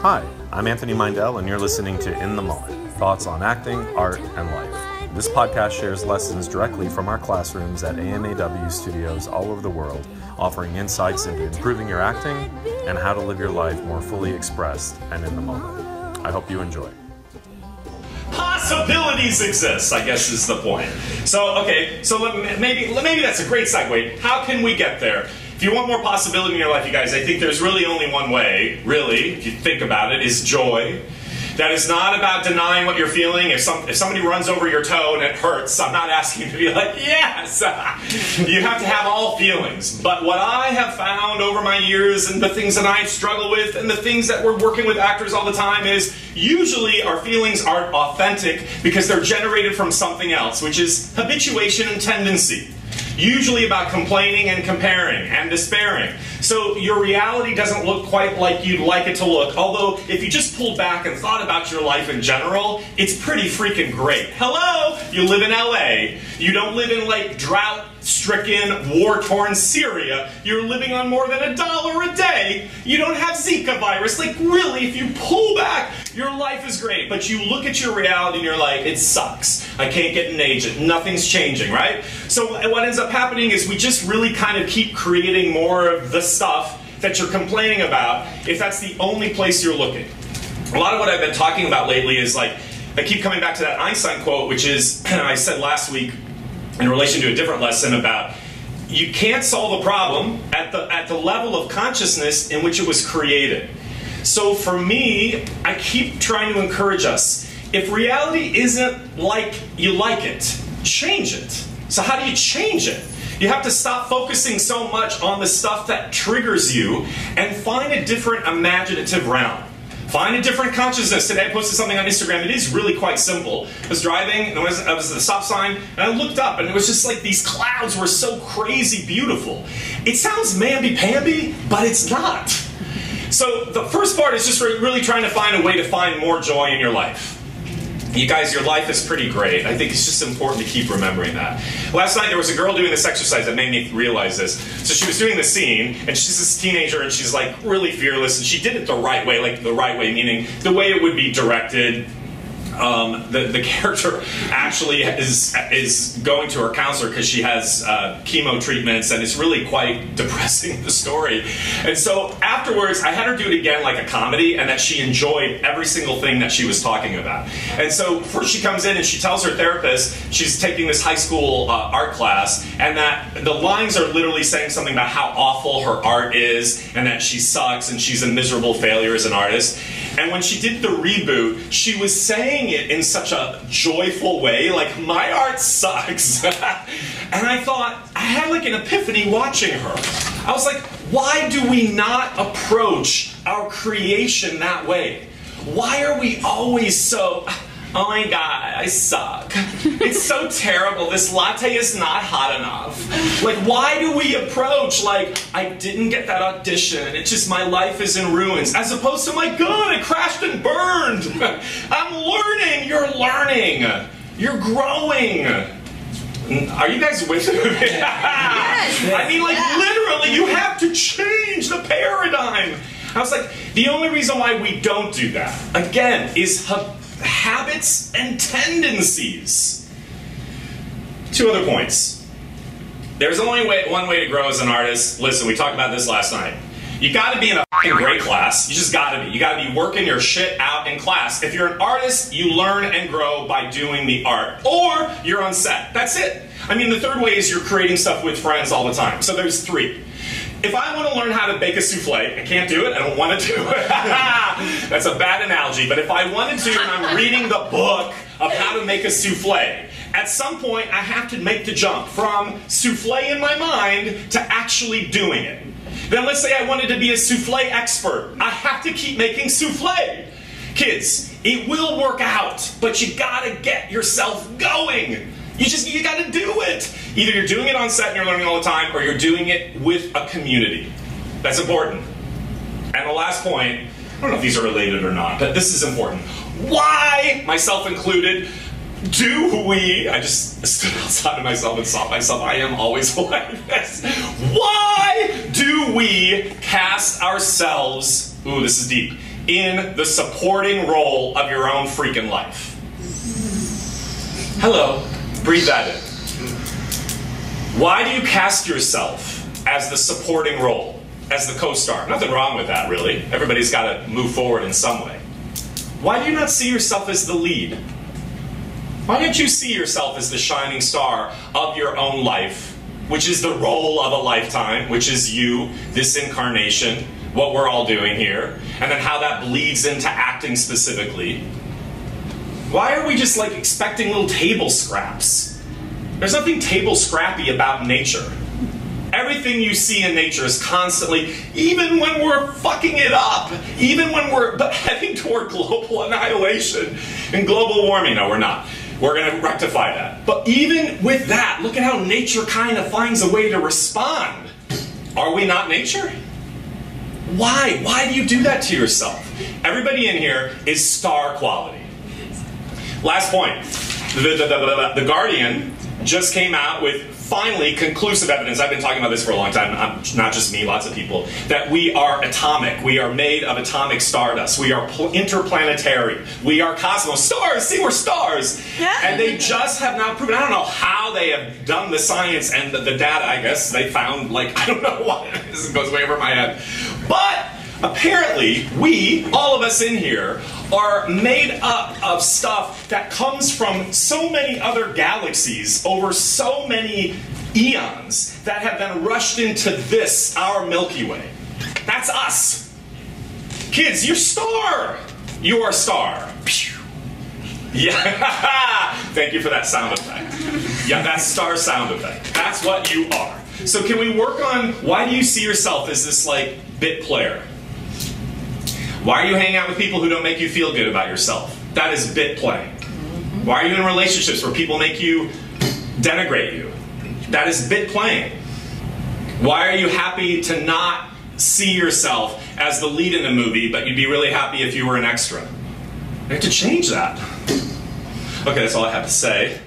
Hi, I'm Anthony Meindl, and you're listening to In the Moment thoughts on acting, art, and life. This podcast shares lessons directly from our classrooms at AMAW studios all over the world, offering insights into improving your acting and how to live your life more fully expressed and in the moment. I hope you enjoy. Possibilities exist, I guess is the point. So, okay, so maybe maybe that's a great segue. How can we get there? If you want more possibility in your life, you guys, I think there's really only one way, really, if you think about it, is joy. That is not about denying what you're feeling. If, some, if somebody runs over your toe and it hurts, I'm not asking you to be like, yes! you have to have all feelings. But what I have found over my years and the things that I struggle with and the things that we're working with actors all the time is usually our feelings aren't authentic because they're generated from something else, which is habituation and tendency usually about complaining and comparing and despairing. So your reality doesn't look quite like you'd like it to look. Although, if you just pulled back and thought about your life in general, it's pretty freaking great. Hello, you live in LA. You don't live in like drought stricken, war torn Syria. You're living on more than a dollar a day. You don't have Zika virus. Like, really, if you pull back, your life is great. But you look at your reality and you're like, it sucks. I can't get an agent. Nothing's changing, right? So, what ends up happening is we just really kind of keep creating more of the stuff that you're complaining about if that's the only place you're looking. A lot of what I've been talking about lately is like, I keep coming back to that Einstein quote, which is, I said last week, in relation to a different lesson about you can't solve a problem at the at the level of consciousness in which it was created. So for me, I keep trying to encourage us. If reality isn't like you like it, change it. So how do you change it? You have to stop focusing so much on the stuff that triggers you and find a different imaginative realm. Find a different consciousness. Today I posted something on Instagram. It is really quite simple. I was driving, and I was, I was at the stop sign, and I looked up, and it was just like these clouds were so crazy beautiful. It sounds mamby-pamby, but it's not. So the first part is just really trying to find a way to find more joy in your life. You guys, your life is pretty great. I think it's just important to keep remembering that. Last night there was a girl doing this exercise that made me realize this. So she was doing the scene, and she's this teenager, and she's like really fearless, and she did it the right way, like the right way, meaning the way it would be directed. Um, the, the character actually is is going to her counselor because she has uh, chemo treatments and it's really quite depressing the story. And so afterwards, I had her do it again like a comedy, and that she enjoyed every single thing that she was talking about. And so first she comes in and she tells her therapist she's taking this high school uh, art class, and that the lines are literally saying something about how awful her art is, and that she sucks and she's a miserable failure as an artist. And when she did the reboot, she was saying it in such a joyful way, like, my art sucks. and I thought, I had like an epiphany watching her. I was like, why do we not approach our creation that way? Why are we always so, oh my god, I suck. It's so terrible. This latte is not hot enough. Like, why do we approach like, I didn't get that audition, it's just my life is in ruins, as opposed to, my god, it crashed and burned. I'm learning, you're learning, you're growing. Are you guys with me? yes. I mean, like, literally, you have to change the paradigm. I was like, the only reason why we don't do that, again, is ha- habits and tendencies. Two other points. There's only way, one way to grow as an artist. Listen, we talked about this last night. You gotta be in a great class. You just gotta be. You gotta be working your shit out in class. If you're an artist, you learn and grow by doing the art. Or you're on set. That's it. I mean, the third way is you're creating stuff with friends all the time. So there's three. If I want to learn how to bake a souffle, I can't do it, I don't want to do it. That's a bad analogy, but if I wanted to and I'm reading the book of how to make a souffle, at some point I have to make the jump from souffle in my mind to actually doing it. Then let's say I wanted to be a souffle expert. I have to keep making souffle. Kids, it will work out, but you gotta get yourself going. You just you got to do it. Either you're doing it on set and you're learning all the time, or you're doing it with a community. That's important. And the last point, I don't know if these are related or not, but this is important. Why, myself included, do we? I just stood outside of myself and saw myself. I am always like this. Why do we cast ourselves? Ooh, this is deep. in the supporting role of your own freaking life. Hello, breathe that in. Why do you cast yourself as the supporting role, as the co star? Nothing wrong with that, really. Everybody's got to move forward in some way. Why do you not see yourself as the lead? Why don't you see yourself as the shining star of your own life, which is the role of a lifetime, which is you, this incarnation, what we're all doing here, and then how that bleeds into acting specifically? Why are we just like expecting little table scraps? There's nothing table scrappy about nature. Everything you see in nature is constantly, even when we're fucking it up, even when we're heading toward global annihilation and global warming. No, we're not. We're going to rectify that. But even with that, look at how nature kind of finds a way to respond. Are we not nature? Why? Why do you do that to yourself? Everybody in here is star quality. Last point. The, the, the, the, Guardian just came out with finally conclusive evidence. I've been talking about this for a long time, not just me, lots of people, that we are atomic. We are made of atomic stardust. We are interplanetary. We are cosmos. Stars! See, we're stars! Yeah. And they just have now proven, I don't know how they have done the science and the, the data, I guess, they found, like, I don't know why. This goes way over my head. But apparently, we, all of us in here, are made up of stuff that comes from so many other galaxies over so many eons that have been rushed into this, our Milky Way. That's us. Kids, you're star. You are star. Yeah. Thank you for that sound effect. Yeah, that's star sound effect. That's what you are. So can we work on why do you see yourself as this like bit player? Why are you hanging out with people who don't make you feel good about yourself? That is bit playing. Mm-hmm. Why are you in relationships where people make you denigrate you? That is bit playing. Why are you happy to not see yourself as the lead in a movie, but you'd be really happy if you were an extra? We have to change that. Okay, that's all I have to say.